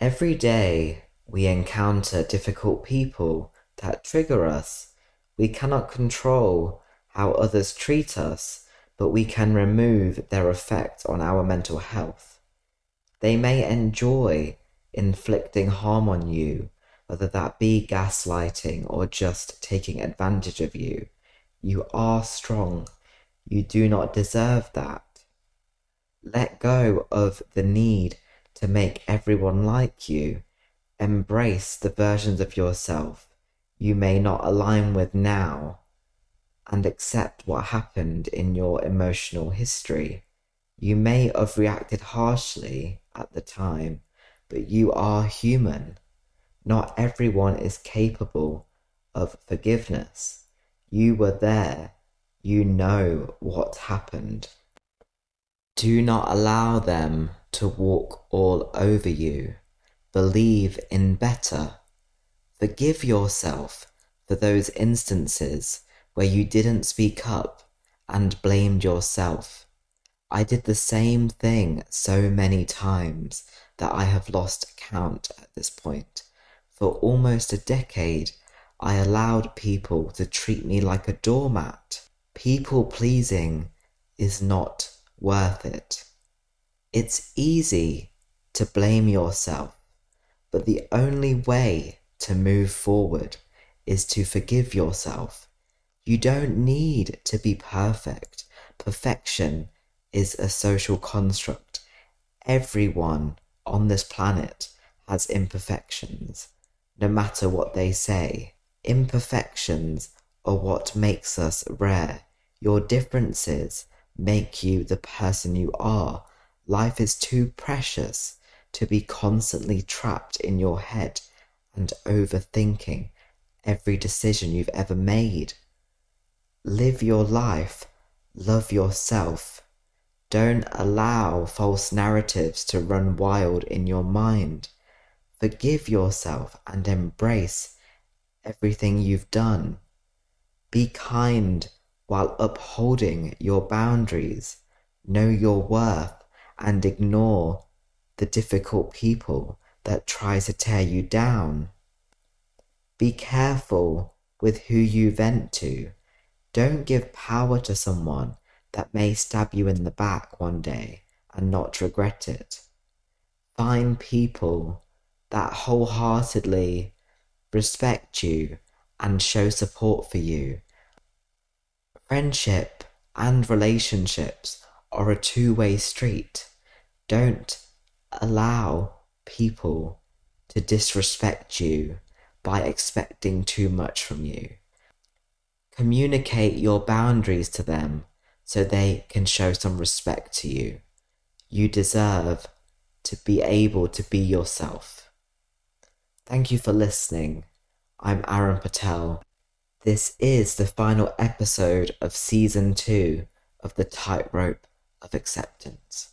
Every day we encounter difficult people that trigger us. We cannot control how others treat us, but we can remove their effect on our mental health. They may enjoy inflicting harm on you, whether that be gaslighting or just taking advantage of you. You are strong. You do not deserve that. Let go of the need to make everyone like you. Embrace the versions of yourself you may not align with now and accept what happened in your emotional history. You may have reacted harshly at the time, but you are human. Not everyone is capable of forgiveness. You were there. You know what happened. Do not allow them to walk all over you. Believe in better. Forgive yourself for those instances where you didn't speak up and blamed yourself. I did the same thing so many times that I have lost count at this point. For almost a decade, I allowed people to treat me like a doormat. People pleasing is not worth it. It's easy to blame yourself, but the only way to move forward is to forgive yourself. You don't need to be perfect. Perfection is a social construct. Everyone on this planet has imperfections, no matter what they say. Imperfections are what makes us rare. Your differences make you the person you are. Life is too precious to be constantly trapped in your head and overthinking every decision you've ever made. Live your life, love yourself. Don't allow false narratives to run wild in your mind. Forgive yourself and embrace everything you've done. Be kind while upholding your boundaries. Know your worth and ignore the difficult people that try to tear you down. Be careful with who you vent to. Don't give power to someone that may stab you in the back one day and not regret it. Find people that wholeheartedly respect you and show support for you. Friendship and relationships are a two way street. Don't allow people to disrespect you by expecting too much from you. Communicate your boundaries to them so they can show some respect to you. You deserve to be able to be yourself. Thank you for listening. I'm Aaron Patel. This is the final episode of season two of The Tightrope of Acceptance.